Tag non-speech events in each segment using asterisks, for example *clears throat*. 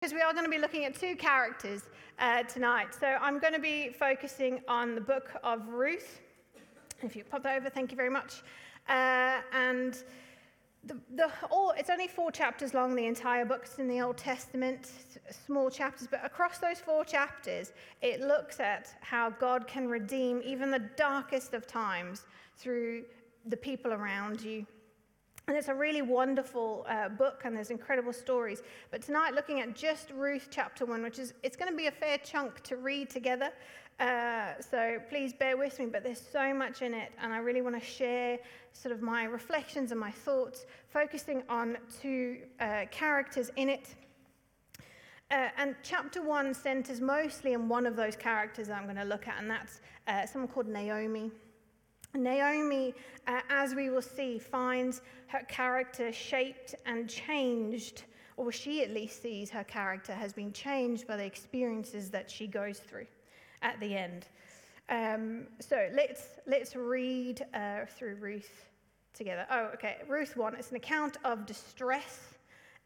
because we are going to be looking at two characters uh, tonight. So I'm going to be focusing on the book of Ruth. If you pop over, thank you very much. Uh, and the, the all, it's only four chapters long, the entire book. It's in the Old Testament, small chapters. But across those four chapters, it looks at how God can redeem even the darkest of times through the people around you and it's a really wonderful uh, book, and there's incredible stories. But tonight, looking at just Ruth chapter one, which is it's going to be a fair chunk to read together. Uh, so please bear with me. But there's so much in it, and I really want to share sort of my reflections and my thoughts, focusing on two uh, characters in it. Uh, and chapter one centers mostly on one of those characters I'm going to look at, and that's uh, someone called Naomi. Naomi, uh, as we will see, finds her character shaped and changed, or she at least sees her character has been changed by the experiences that she goes through at the end. Um, so let's, let's read uh, through Ruth together. Oh, okay. Ruth 1 it's an account of distress,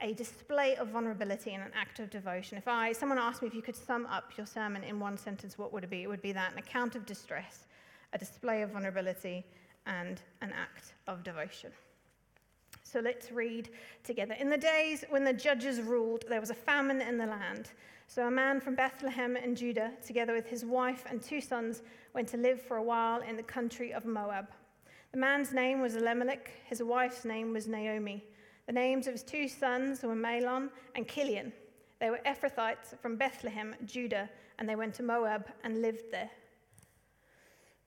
a display of vulnerability, and an act of devotion. If I, someone asked me if you could sum up your sermon in one sentence, what would it be? It would be that an account of distress a display of vulnerability, and an act of devotion. So let's read together. In the days when the judges ruled, there was a famine in the land. So a man from Bethlehem in Judah, together with his wife and two sons, went to live for a while in the country of Moab. The man's name was Elimelech, his wife's name was Naomi. The names of his two sons were Mahlon and Kilion. They were Ephrathites from Bethlehem, Judah, and they went to Moab and lived there.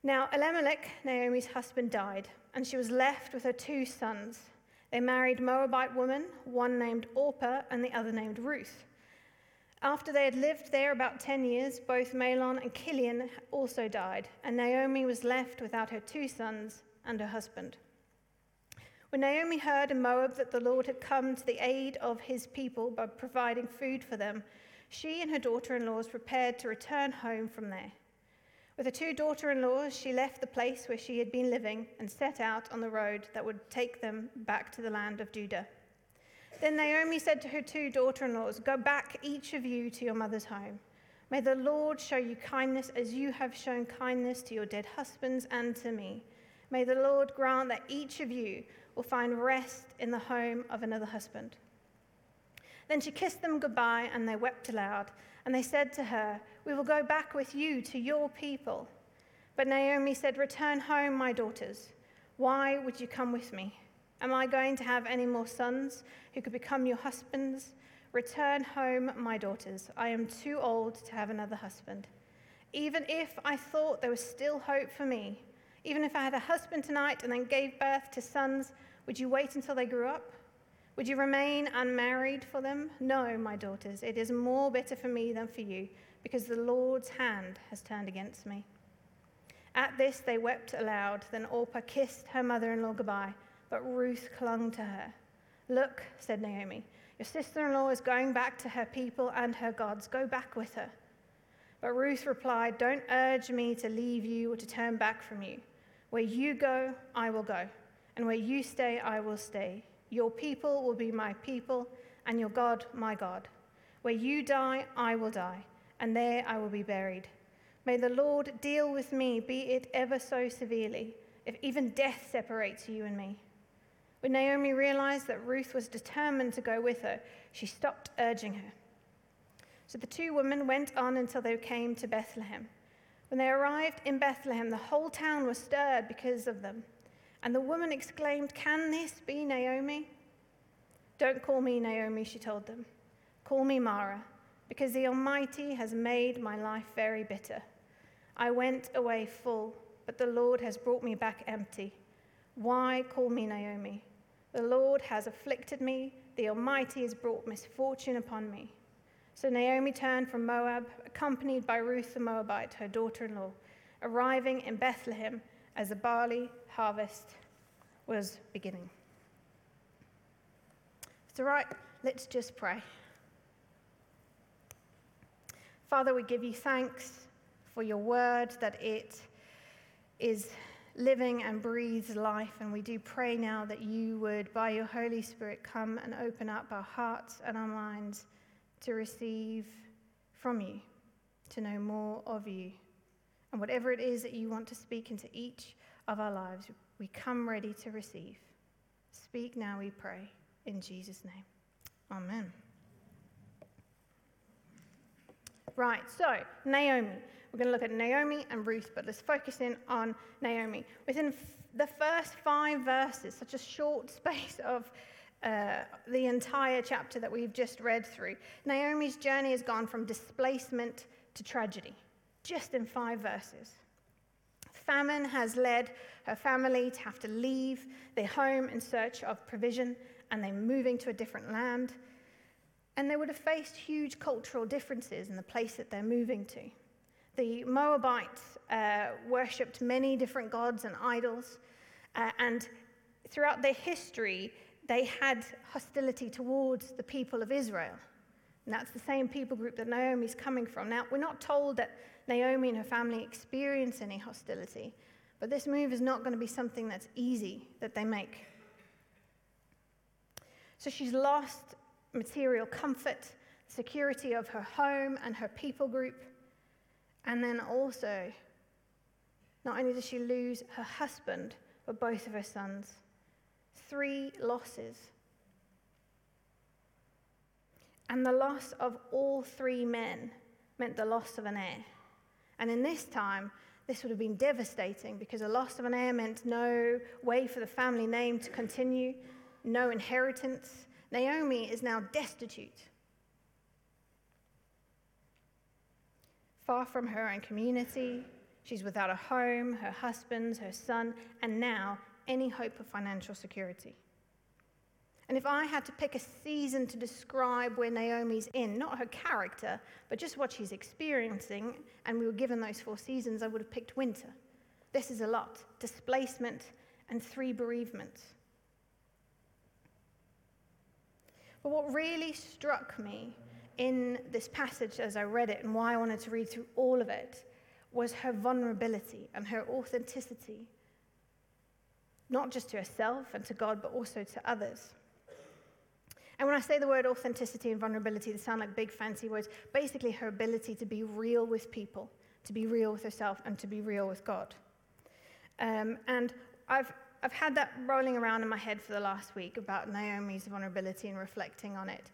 Now, Elimelech, Naomi's husband, died, and she was left with her two sons. They married Moabite women, one named Orpah and the other named Ruth. After they had lived there about 10 years, both Mahlon and Kilion also died, and Naomi was left without her two sons and her husband. When Naomi heard in Moab that the Lord had come to the aid of his people by providing food for them, she and her daughter in laws prepared to return home from there. With her two daughter in laws, she left the place where she had been living and set out on the road that would take them back to the land of Judah. Then Naomi said to her two daughter in laws, Go back, each of you, to your mother's home. May the Lord show you kindness as you have shown kindness to your dead husbands and to me. May the Lord grant that each of you will find rest in the home of another husband. Then she kissed them goodbye, and they wept aloud. And they said to her, We will go back with you to your people. But Naomi said, Return home, my daughters. Why would you come with me? Am I going to have any more sons who could become your husbands? Return home, my daughters. I am too old to have another husband. Even if I thought there was still hope for me, even if I had a husband tonight and then gave birth to sons, would you wait until they grew up? Would you remain unmarried for them? No, my daughters, it is more bitter for me than for you, because the Lord's hand has turned against me. At this they wept aloud. Then Orpah kissed her mother in law goodbye, but Ruth clung to her. Look, said Naomi, your sister in law is going back to her people and her gods. Go back with her. But Ruth replied, Don't urge me to leave you or to turn back from you. Where you go, I will go, and where you stay, I will stay. Your people will be my people, and your God my God. Where you die, I will die, and there I will be buried. May the Lord deal with me, be it ever so severely, if even death separates you and me. When Naomi realized that Ruth was determined to go with her, she stopped urging her. So the two women went on until they came to Bethlehem. When they arrived in Bethlehem, the whole town was stirred because of them. And the woman exclaimed, Can this be Naomi? Don't call me Naomi, she told them. Call me Mara, because the Almighty has made my life very bitter. I went away full, but the Lord has brought me back empty. Why call me Naomi? The Lord has afflicted me, the Almighty has brought misfortune upon me. So Naomi turned from Moab, accompanied by Ruth the Moabite, her daughter in law, arriving in Bethlehem as the barley harvest was beginning. So, right, let's just pray. Father, we give you thanks for your word, that it is living and breathes life. And we do pray now that you would, by your Holy Spirit, come and open up our hearts and our minds to receive from you, to know more of you. And whatever it is that you want to speak into each of our lives, we come ready to receive. Speak now, we pray, in Jesus' name. Amen. Right, so Naomi. We're going to look at Naomi and Ruth, but let's focus in on Naomi. Within the first five verses, such a short *laughs* space of uh, the entire chapter that we've just read through, Naomi's journey has gone from displacement to tragedy, just in five verses. Famine has led her family to have to leave their home in search of provision, and they're moving to a different land. And they would have faced huge cultural differences in the place that they're moving to. The Moabites uh, worshipped many different gods and idols, uh, and throughout their history, they had hostility towards the people of Israel. And that's the same people group that Naomi's coming from. Now, we're not told that Naomi and her family experience any hostility, but this move is not going to be something that's easy that they make. So she's lost material comfort, security of her home and her people group. And then also, not only does she lose her husband, but both of her sons. Three losses. And the loss of all three men meant the loss of an heir. And in this time, this would have been devastating because a loss of an heir meant no way for the family name to continue, no inheritance. Naomi is now destitute. Far from her own community, she's without a home, her husband, her son, and now any hope of financial security. And if I had to pick a season to describe where Naomi's in, not her character, but just what she's experiencing, and we were given those four seasons, I would have picked winter. This is a lot displacement and three bereavements. But what really struck me in this passage as I read it and why I wanted to read through all of it was her vulnerability and her authenticity, not just to herself and to God, but also to others. And when I say the word authenticity and vulnerability, they sound like big fancy words. Basically, her ability to be real with people, to be real with herself, and to be real with God. Um, and I've I've had that rolling around in my head for the last week about Naomi's vulnerability and reflecting on it.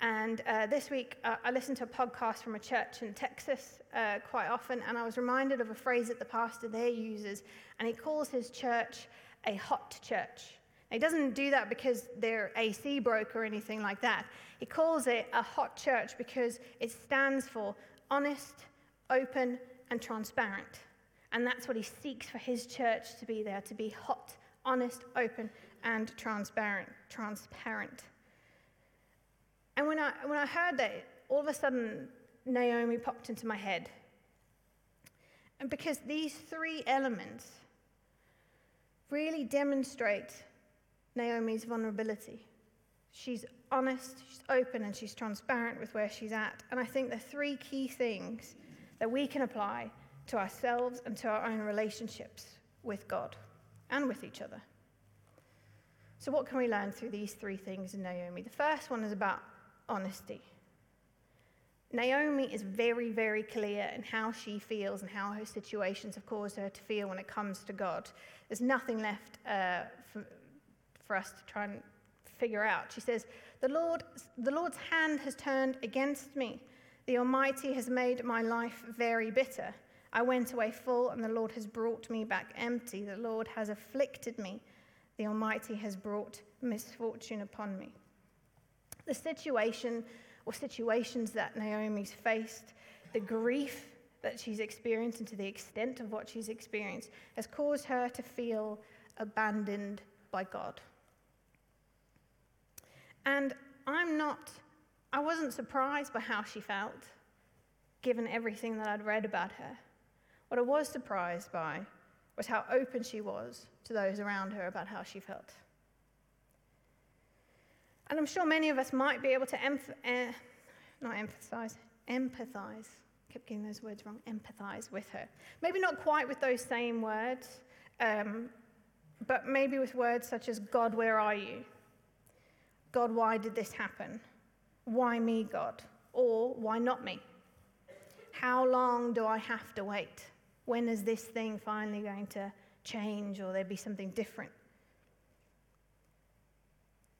And uh, this week, uh, I listened to a podcast from a church in Texas uh, quite often, and I was reminded of a phrase that the pastor there uses, and he calls his church a hot church. He doesn't do that because they're AC broke or anything like that. He calls it a hot church because it stands for honest, open, and transparent. And that's what he seeks for his church to be there, to be hot honest, open, and transparent. Transparent. And when I, when I heard that, all of a sudden, Naomi popped into my head. And because these three elements really demonstrate Naomi's vulnerability. She's honest, she's open, and she's transparent with where she's at. And I think the three key things that we can apply to ourselves and to our own relationships with God and with each other. So, what can we learn through these three things in Naomi? The first one is about honesty. Naomi is very, very clear in how she feels and how her situations have caused her to feel when it comes to God. There's nothing left uh, for, for us to try and figure out. She says, the, Lord, the Lord's hand has turned against me. The Almighty has made my life very bitter. I went away full, and the Lord has brought me back empty. The Lord has afflicted me. The Almighty has brought misfortune upon me. The situation or situations that Naomi's faced, the grief that she's experienced, and to the extent of what she's experienced, has caused her to feel abandoned by God. And I'm not, I wasn't surprised by how she felt, given everything that I'd read about her. What I was surprised by was how open she was to those around her about how she felt. And I'm sure many of us might be able to emph- eh, not emphasize, empathize. I kept getting those words wrong. Empathize with her. Maybe not quite with those same words, um, but maybe with words such as, God, where are you? God, why did this happen? Why me, God? Or why not me? How long do I have to wait? When is this thing finally going to change or there be something different?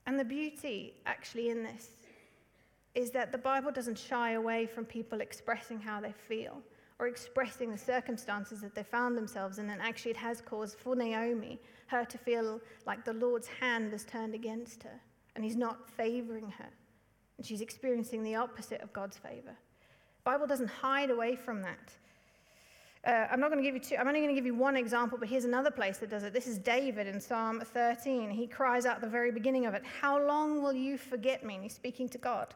And the beauty actually in this is that the Bible doesn't shy away from people expressing how they feel or expressing the circumstances that they found themselves in. And actually, it has caused for Naomi her to feel like the Lord's hand has turned against her and he's not favoring her. And she's experiencing the opposite of God's favor. The Bible doesn't hide away from that. Uh, I'm not going to give you two, I'm only going to give you one example, but here's another place that does it. This is David in Psalm 13. He cries out at the very beginning of it, How long will you forget me? And he's speaking to God.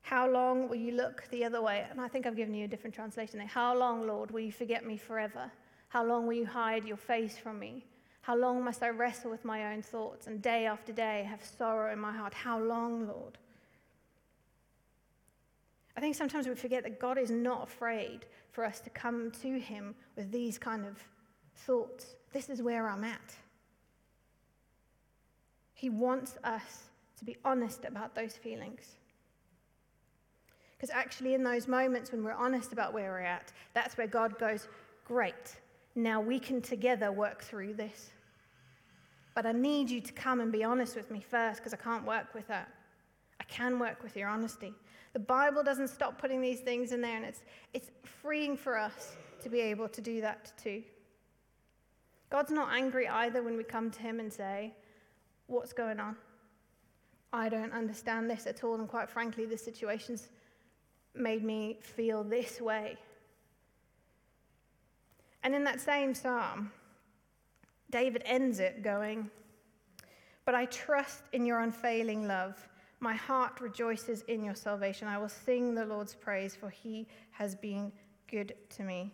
How long will you look the other way? And I think I've given you a different translation there. How long, Lord, will you forget me forever? How long will you hide your face from me? How long must I wrestle with my own thoughts and day after day have sorrow in my heart? How long, Lord? I think sometimes we forget that God is not afraid for us to come to Him with these kind of thoughts. This is where I'm at. He wants us to be honest about those feelings. Because actually, in those moments when we're honest about where we're at, that's where God goes, Great, now we can together work through this. But I need you to come and be honest with me first because I can't work with that. I can work with your honesty. The Bible doesn't stop putting these things in there, and it's, it's freeing for us to be able to do that too. God's not angry either when we come to Him and say, What's going on? I don't understand this at all, and quite frankly, this situation's made me feel this way. And in that same psalm, David ends it going, But I trust in your unfailing love. My heart rejoices in your salvation. I will sing the Lord's praise, for he has been good to me.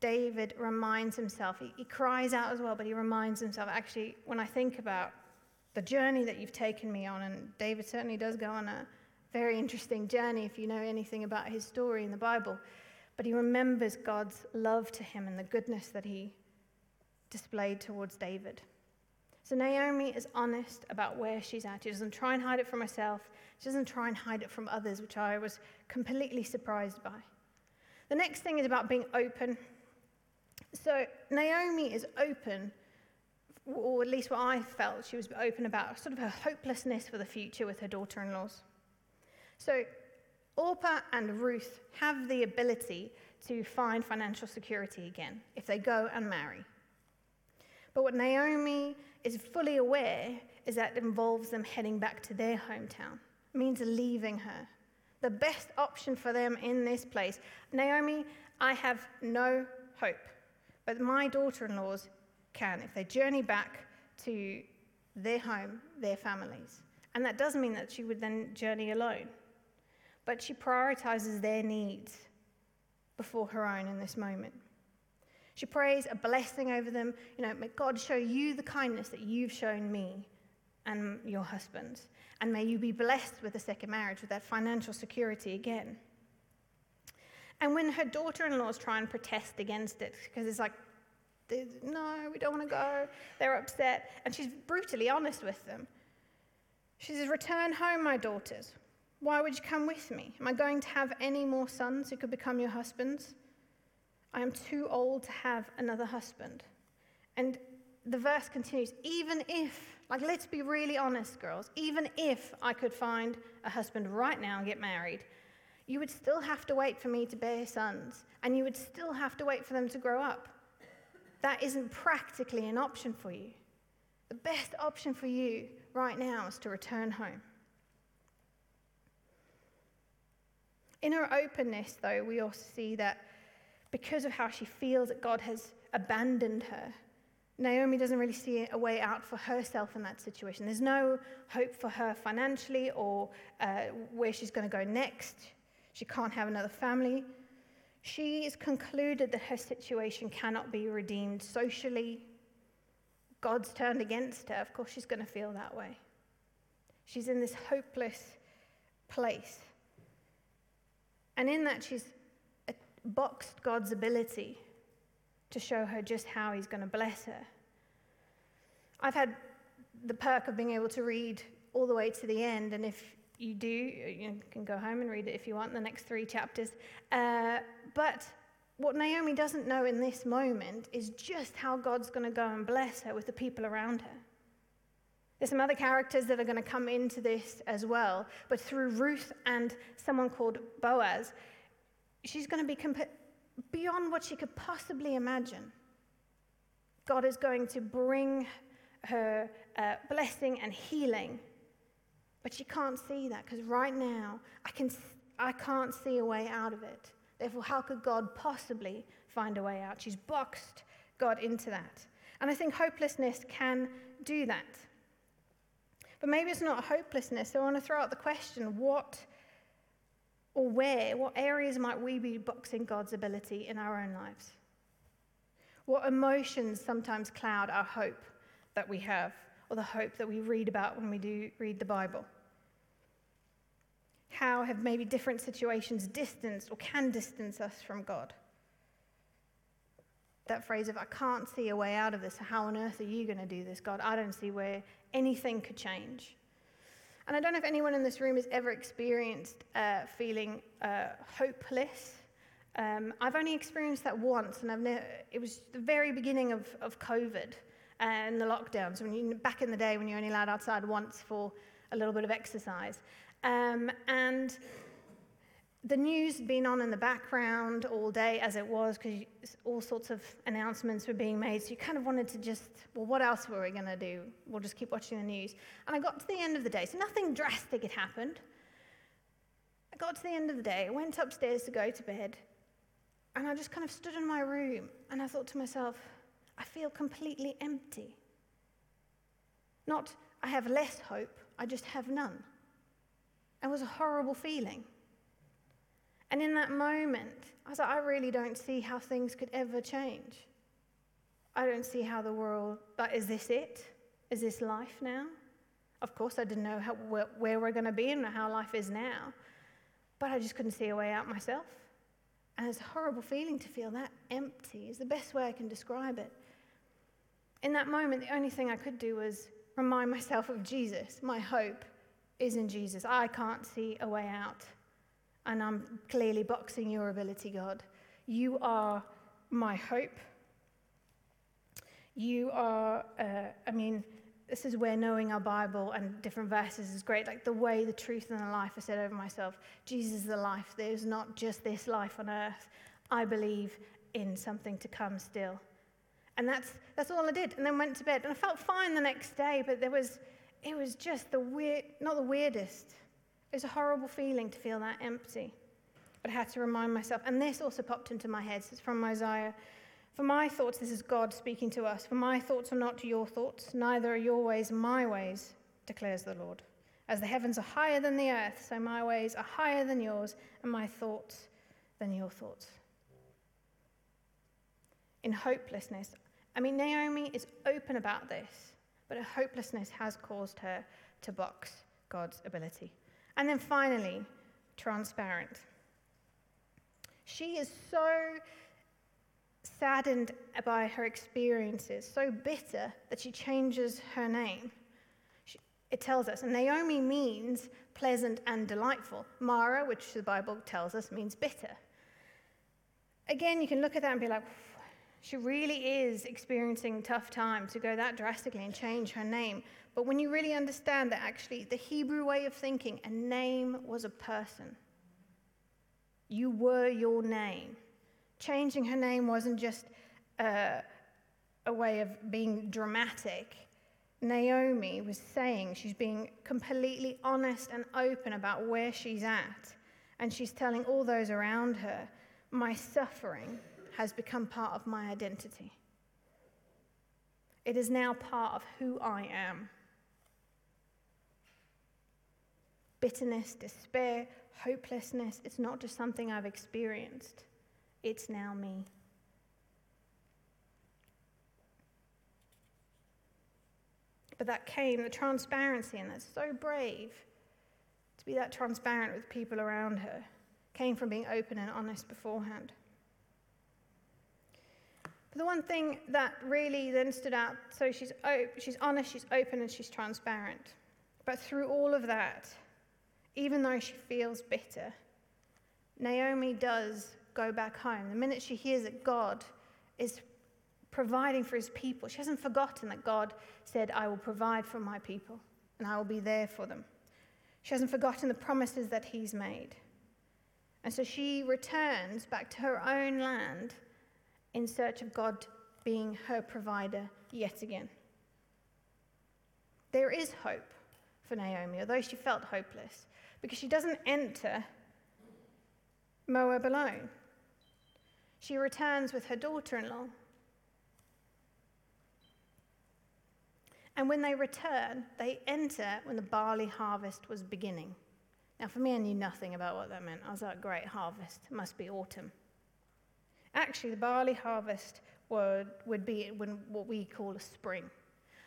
David reminds himself, he, he cries out as well, but he reminds himself actually, when I think about the journey that you've taken me on, and David certainly does go on a very interesting journey if you know anything about his story in the Bible. But he remembers God's love to him and the goodness that he displayed towards David. So Naomi is honest about where she's at. She doesn't try and hide it from herself. She doesn't try and hide it from others, which I was completely surprised by. The next thing is about being open. So Naomi is open, or at least what I felt she was open about, sort of her hopelessness for the future with her daughter in laws. So, Orpah and Ruth have the ability to find financial security again if they go and marry. But what Naomi is fully aware is that it involves them heading back to their hometown, it means leaving her. The best option for them in this place. Naomi, I have no hope, but my daughter in laws can if they journey back to their home, their families. And that does mean that she would then journey alone but she prioritizes their needs before her own in this moment. She prays a blessing over them. You know, may God show you the kindness that you've shown me and your husband. And may you be blessed with a second marriage, with that financial security again. And when her daughter in laws try and protest against it, because it's like, no, we don't want to go, they're upset. And she's brutally honest with them. She says, Return home, my daughters. Why would you come with me? Am I going to have any more sons who could become your husbands? I am too old to have another husband. And the verse continues even if, like, let's be really honest, girls, even if I could find a husband right now and get married, you would still have to wait for me to bear sons, and you would still have to wait for them to grow up. That isn't practically an option for you. The best option for you right now is to return home. In her openness, though, we also see that because of how she feels that God has abandoned her, Naomi doesn't really see a way out for herself in that situation. There's no hope for her financially or uh, where she's going to go next. She can't have another family. She has concluded that her situation cannot be redeemed socially. God's turned against her. Of course, she's going to feel that way. She's in this hopeless place. And in that, she's boxed God's ability to show her just how He's going to bless her. I've had the perk of being able to read all the way to the end, and if you do. You can go home and read it if you want, the next three chapters. Uh, but what Naomi doesn't know in this moment is just how God's going to go and bless her with the people around her. There's some other characters that are going to come into this as well, but through Ruth and someone called Boaz, she's going to be beyond what she could possibly imagine. God is going to bring her uh, blessing and healing, but she can't see that because right now I, can, I can't see a way out of it. Therefore, how could God possibly find a way out? She's boxed God into that. And I think hopelessness can do that. But maybe it's not hopelessness. So I want to throw out the question what or where, what areas might we be boxing God's ability in our own lives? What emotions sometimes cloud our hope that we have, or the hope that we read about when we do read the Bible? How have maybe different situations distanced or can distance us from God? That phrase of, I can't see a way out of this. How on earth are you going to do this, God? I don't see where anything could change. And I don't know if anyone in this room has ever experienced uh, feeling uh, hopeless. Um, I've only experienced that once, and I've it was the very beginning of, of COVID and the lockdowns, when you, back in the day when you're only allowed outside once for a little bit of exercise. Um, and the news had been on in the background all day as it was because all sorts of announcements were being made. So you kind of wanted to just, well, what else were we going to do? We'll just keep watching the news. And I got to the end of the day, so nothing drastic had happened. I got to the end of the day, I went upstairs to go to bed, and I just kind of stood in my room and I thought to myself, I feel completely empty. Not, I have less hope, I just have none. It was a horrible feeling. And in that moment, I was like, I really don't see how things could ever change. I don't see how the world, but is this it? Is this life now? Of course, I didn't know how, where, where we're going to be and how life is now, but I just couldn't see a way out myself. And it's a horrible feeling to feel that empty, is the best way I can describe it. In that moment, the only thing I could do was remind myself of Jesus. My hope is in Jesus. I can't see a way out and I'm clearly boxing your ability, God. You are my hope. You are, uh, I mean, this is where knowing our Bible and different verses is great. Like the way, the truth, and the life I said over myself. Jesus is the life. There's not just this life on earth. I believe in something to come still. And that's, that's all I did. And then went to bed. And I felt fine the next day, but there was, it was just the weird, not the weirdest, it's a horrible feeling to feel that empty. But I had to remind myself, and this also popped into my head. It's from Isaiah. For my thoughts, this is God speaking to us. For my thoughts are not your thoughts, neither are your ways my ways, declares the Lord. As the heavens are higher than the earth, so my ways are higher than yours, and my thoughts than your thoughts. In hopelessness, I mean, Naomi is open about this, but her hopelessness has caused her to box God's ability. And then finally, transparent. She is so saddened by her experiences, so bitter that she changes her name. She, it tells us, and Naomi means pleasant and delightful. Mara, which the Bible tells us, means bitter. Again, you can look at that and be like, she really is experiencing tough times to go that drastically and change her name. But when you really understand that actually the Hebrew way of thinking, a name was a person. You were your name. Changing her name wasn't just uh, a way of being dramatic. Naomi was saying she's being completely honest and open about where she's at. And she's telling all those around her, my suffering has become part of my identity. It is now part of who I am. Bitterness, despair, hopelessness, it's not just something I've experienced, it's now me. But that came, the transparency, and that's so brave to be that transparent with people around her, came from being open and honest beforehand. But the one thing that really then stood out so she's, op- she's honest, she's open, and she's transparent. But through all of that, even though she feels bitter, Naomi does go back home. The minute she hears that God is providing for his people, she hasn't forgotten that God said, I will provide for my people and I will be there for them. She hasn't forgotten the promises that he's made. And so she returns back to her own land in search of God being her provider yet again. There is hope for Naomi, although she felt hopeless, because she doesn't enter Moab alone. She returns with her daughter in law. And when they return, they enter when the barley harvest was beginning. Now, for me, I knew nothing about what that meant. I was like, great, harvest, must be autumn. Actually, the barley harvest would, would be what we call a spring.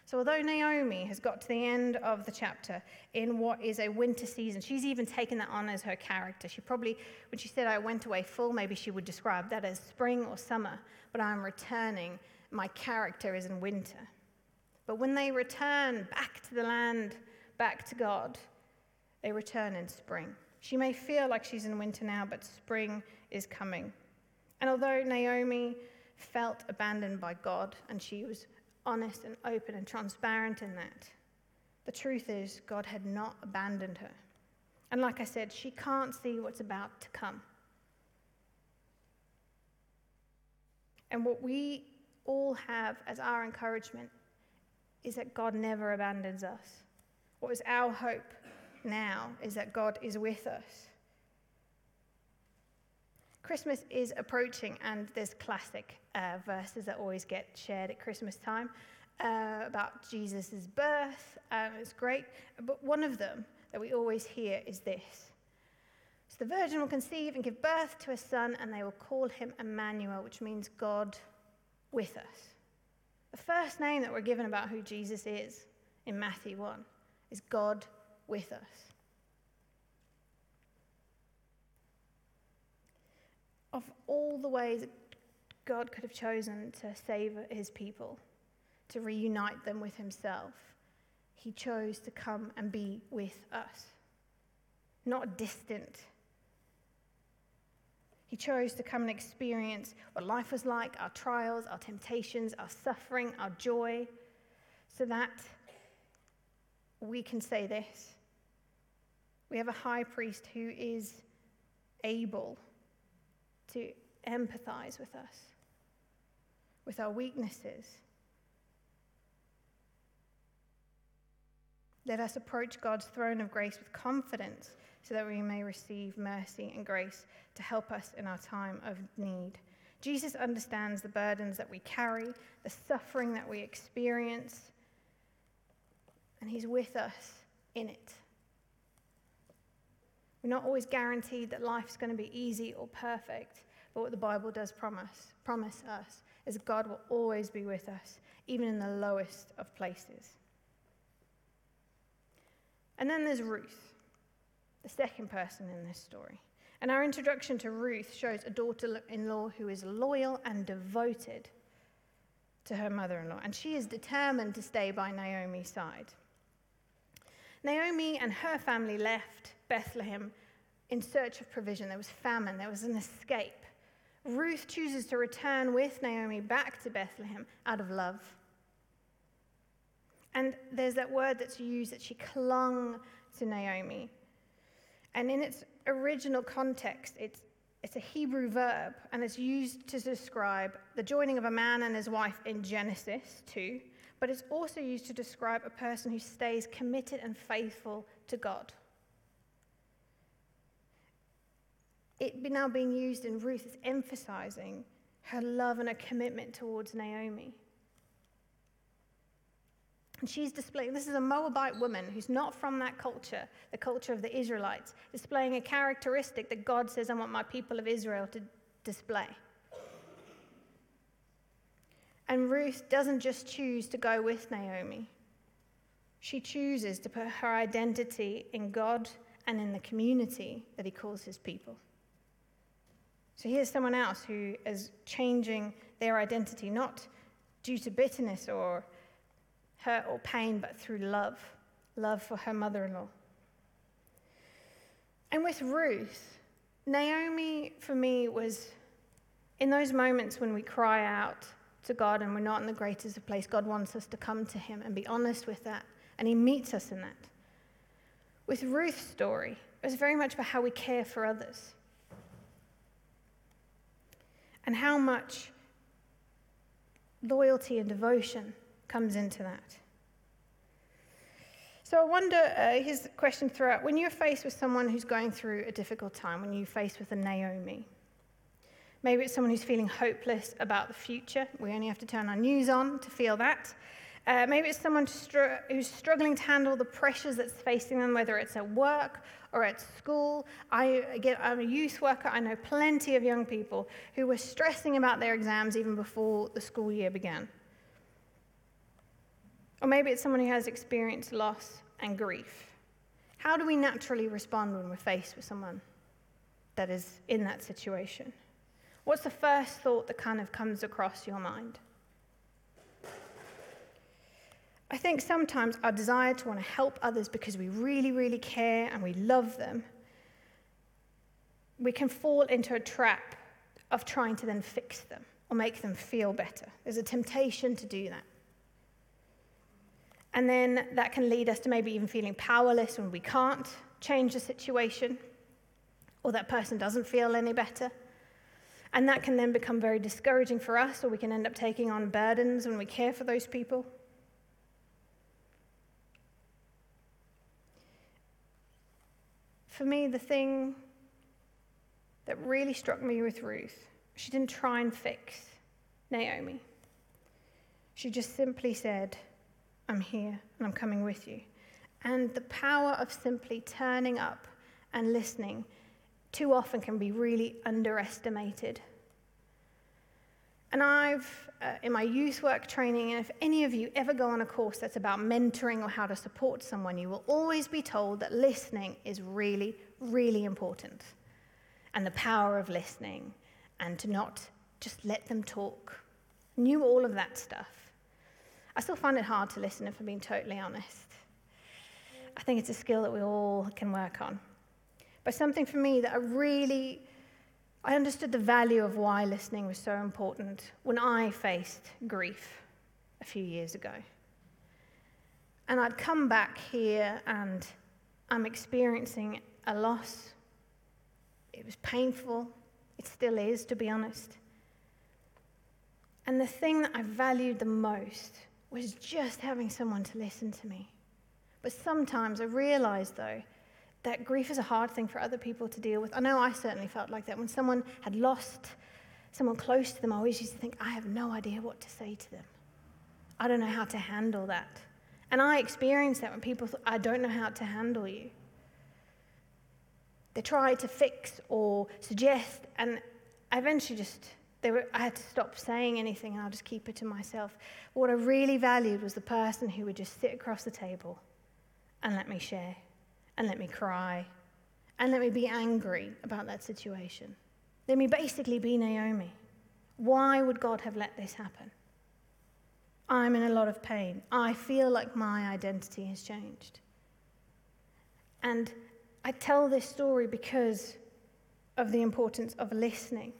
So, although Naomi has got to the end of the chapter in what is a winter season, she's even taken that on as her character. She probably, when she said, I went away full, maybe she would describe that as spring or summer, but I'm returning. My character is in winter. But when they return back to the land, back to God, they return in spring. She may feel like she's in winter now, but spring is coming. And although Naomi felt abandoned by God, and she was honest and open and transparent in that, the truth is God had not abandoned her. And like I said, she can't see what's about to come. And what we all have as our encouragement is that God never abandons us. What is our hope now is that God is with us. Christmas is approaching, and there's classic uh, verses that always get shared at Christmas time uh, about Jesus' birth. Um, it's great. But one of them that we always hear is this So the virgin will conceive and give birth to a son, and they will call him Emmanuel, which means God with us. The first name that we're given about who Jesus is in Matthew 1 is God with us. Of all the ways God could have chosen to save his people, to reunite them with himself, he chose to come and be with us. Not distant. He chose to come and experience what life was like, our trials, our temptations, our suffering, our joy, so that we can say this we have a high priest who is able to empathize with us, with our weaknesses. Let us approach God's throne of grace with confidence so that we may receive mercy and grace to help us in our time of need. Jesus understands the burdens that we carry, the suffering that we experience, and He's with us in it. We're not always guaranteed that life's going to be easy or perfect, but what the Bible does promise, promise us is God will always be with us, even in the lowest of places. And then there's Ruth, the second person in this story. And our introduction to Ruth shows a daughter in law who is loyal and devoted to her mother in law, and she is determined to stay by Naomi's side. Naomi and her family left Bethlehem in search of provision. There was famine, there was an escape. Ruth chooses to return with Naomi back to Bethlehem out of love. And there's that word that's used that she clung to Naomi. And in its original context, it's, it's a Hebrew verb, and it's used to describe the joining of a man and his wife in Genesis 2 but it's also used to describe a person who stays committed and faithful to God. It now being used in Ruth is emphasizing her love and her commitment towards Naomi. And she's displaying, this is a Moabite woman who's not from that culture, the culture of the Israelites, displaying a characteristic that God says, I want my people of Israel to display. And Ruth doesn't just choose to go with Naomi, she chooses to put her identity in God and in the community that he calls his people. So here's someone else who is changing their identity, not due to bitterness or hurt or pain, but through love love for her mother in law. And with Ruth, Naomi for me was in those moments when we cry out to God and we're not in the greatest of place, God wants us to come to Him and be honest with that. And He meets us in that. With Ruth's story, it was very much about how we care for others and how much loyalty and devotion comes into that. So I wonder, uh, question throughout. When you're faced with someone who's going through a difficult time, when you're faced with a Naomi, maybe it's someone who's feeling hopeless about the future. We only have to turn our news on to feel that. Uh, maybe it's someone str- who's struggling to handle the pressures that's facing them, whether it's at work or at school. I, again, I'm a youth worker. I know plenty of young people who were stressing about their exams even before the school year began. Or maybe it's someone who has experienced loss and grief. How do we naturally respond when we're faced with someone that is in that situation? What's the first thought that kind of comes across your mind? I think sometimes our desire to want to help others because we really, really care and we love them, we can fall into a trap of trying to then fix them or make them feel better. There's a temptation to do that. And then that can lead us to maybe even feeling powerless when we can't change the situation or that person doesn't feel any better. And that can then become very discouraging for us, or we can end up taking on burdens when we care for those people. For me, the thing that really struck me with Ruth, she didn't try and fix Naomi. She just simply said, I'm here and I'm coming with you. And the power of simply turning up and listening too often can be really underestimated. And I've, uh, in my youth work training, and if any of you ever go on a course that's about mentoring or how to support someone, you will always be told that listening is really, really important. And the power of listening and to not just let them talk. Knew all of that stuff. I still find it hard to listen, if I'm being totally honest. I think it's a skill that we all can work on. But something for me that I really I understood the value of why listening was so important when I faced grief a few years ago. And I'd come back here and I'm experiencing a loss. It was painful. It still is, to be honest. And the thing that I valued the most was just having someone to listen to me. But sometimes I realized, though, that grief is a hard thing for other people to deal with. I know I certainly felt like that. When someone had lost someone close to them, I always used to think, I have no idea what to say to them. I don't know how to handle that. And I experienced that when people thought, I don't know how to handle you. They tried to fix or suggest, and I eventually just, they were, I had to stop saying anything and I'll just keep it to myself. What I really valued was the person who would just sit across the table and let me share and let me cry and let me be angry about that situation. Let me basically be Naomi. Why would God have let this happen? I'm in a lot of pain. I feel like my identity has changed. And I tell this story because of the importance of listening.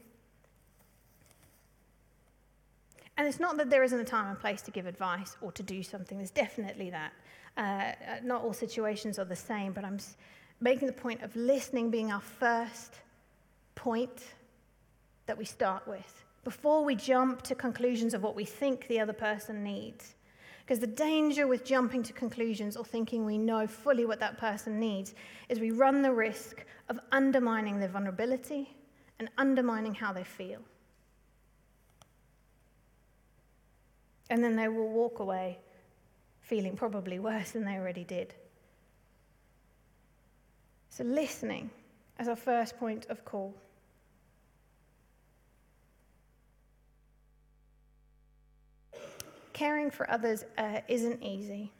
And it's not that there isn't a time and place to give advice or to do something, there's definitely that. Uh, uh, not all situations are the same, but I'm making the point of listening being our first point that we start with before we jump to conclusions of what we think the other person needs. Because the danger with jumping to conclusions or thinking we know fully what that person needs is we run the risk of undermining their vulnerability and undermining how they feel. And then they will walk away feeling probably worse than they already did. So, listening as our first point of call. Caring for others uh, isn't easy.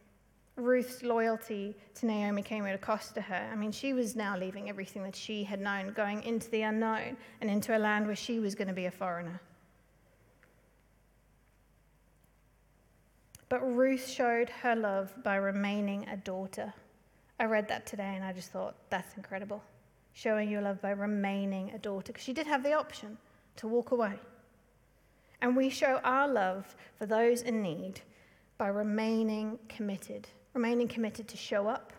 Ruth's loyalty to Naomi came at a cost to her. I mean, she was now leaving everything that she had known, going into the unknown and into a land where she was going to be a foreigner. But Ruth showed her love by remaining a daughter. I read that today and I just thought, that's incredible. showing your love by remaining a daughter, because she did have the option to walk away. And we show our love for those in need by remaining committed, remaining committed to show up,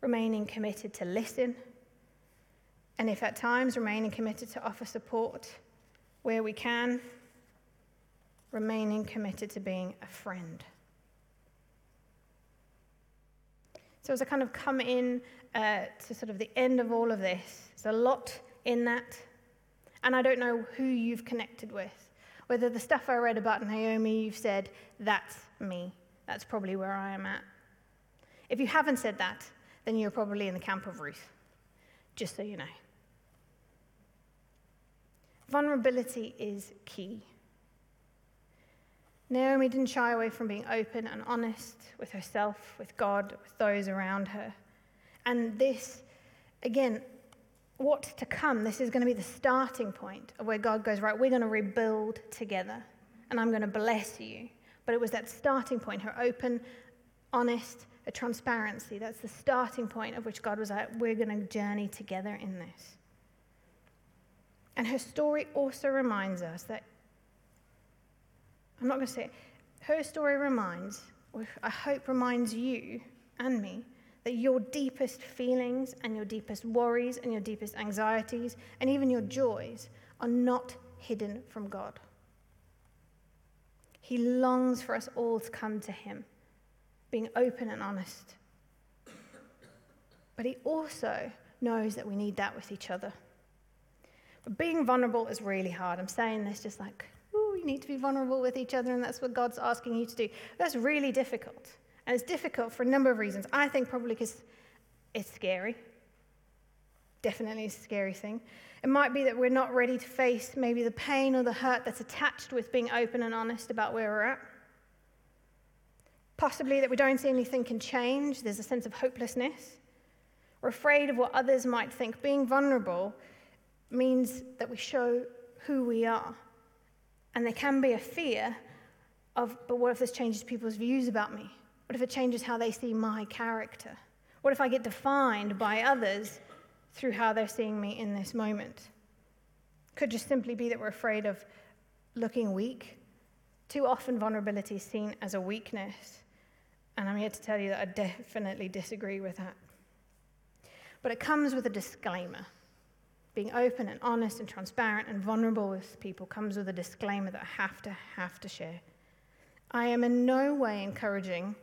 remaining committed to listen, and if at times remaining committed to offer support where we can, remaining committed to being a friend. So, as I kind of come in uh, to sort of the end of all of this, there's a lot in that. And I don't know who you've connected with. Whether the stuff I read about Naomi, you've said, that's me. That's probably where I am at. If you haven't said that, then you're probably in the camp of Ruth, just so you know. Vulnerability is key. Naomi didn't shy away from being open and honest with herself, with God, with those around her. And this, again, what's to come, this is going to be the starting point of where God goes, right, we're going to rebuild together, and I'm going to bless you. But it was that starting point, her open, honest, a transparency. That's the starting point of which God was like, we're going to journey together in this. And her story also reminds us that I'm not going to say it. Her story reminds, or I hope reminds you and me, that your deepest feelings and your deepest worries and your deepest anxieties and even your joys are not hidden from God. He longs for us all to come to Him, being open and honest. But He also knows that we need that with each other. But being vulnerable is really hard. I'm saying this just like you need to be vulnerable with each other, and that's what God's asking you to do. That's really difficult. And it's difficult for a number of reasons. I think probably because it's scary. Definitely a scary thing. It might be that we're not ready to face maybe the pain or the hurt that's attached with being open and honest about where we're at. Possibly that we don't see anything can change. There's a sense of hopelessness. We're afraid of what others might think. Being vulnerable means that we show who we are. And there can be a fear of, but what if this changes people's views about me? What if it changes how they see my character? What if I get defined by others through how they're seeing me in this moment? Could just simply be that we're afraid of looking weak. Too often, vulnerability is seen as a weakness. And I'm here to tell you that I definitely disagree with that. But it comes with a disclaimer. Being open and honest and transparent and vulnerable with people comes with a disclaimer that I have to have to share. I am in no way encouraging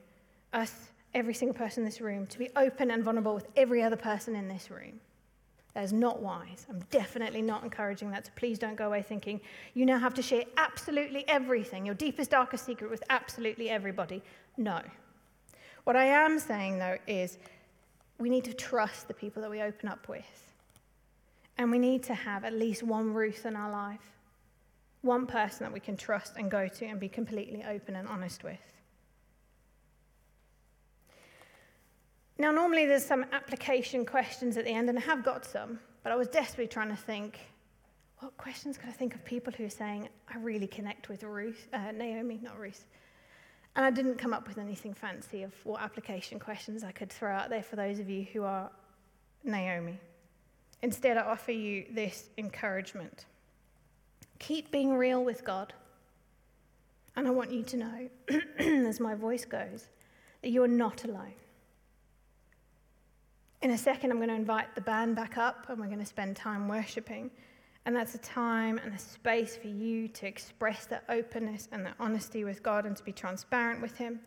us, every single person in this room, to be open and vulnerable with every other person in this room. That is not wise. I'm definitely not encouraging that. So please don't go away thinking you now have to share absolutely everything, your deepest, darkest secret with absolutely everybody. No. What I am saying, though, is we need to trust the people that we open up with. And we need to have at least one Ruth in our life, one person that we can trust and go to and be completely open and honest with. Now, normally there's some application questions at the end, and I have got some, but I was desperately trying to think what questions could I think of people who are saying, I really connect with Ruth, uh, Naomi, not Ruth. And I didn't come up with anything fancy of what application questions I could throw out there for those of you who are Naomi. Instead, I offer you this encouragement keep being real with God. And I want you to know, *clears throat* as my voice goes, that you're not alone. In a second, I'm going to invite the band back up and we're going to spend time worshiping. And that's a time and a space for you to express that openness and that honesty with God and to be transparent with Him.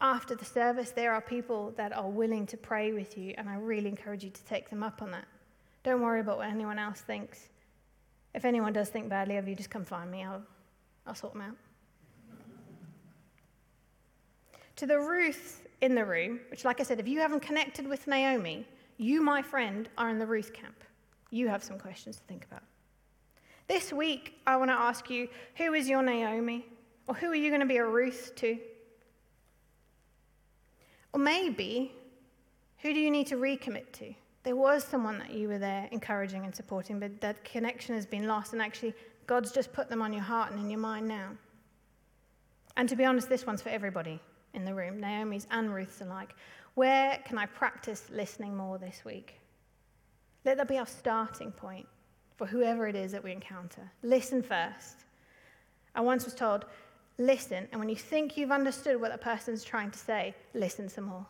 After the service, there are people that are willing to pray with you, and I really encourage you to take them up on that. Don't worry about what anyone else thinks. If anyone does think badly of you, just come find me. I'll, I'll sort them out. to the Ruth in the room, which, like I said, if you haven't connected with Naomi, you, my friend, are in the Ruth camp. You have some questions to think about. This week, I want to ask you who is your Naomi? Or who are you going to be a Ruth to? Or maybe, who do you need to recommit to? There was someone that you were there encouraging and supporting, but that connection has been lost, and actually, God's just put them on your heart and in your mind now. And to be honest, this one's for everybody in the room, Naomi's and Ruth's alike. Where can I practice listening more this week? Let that be our starting point for whoever it is that we encounter. Listen first. I once was told, listen, and when you think you've understood what that person's trying to say, listen some more.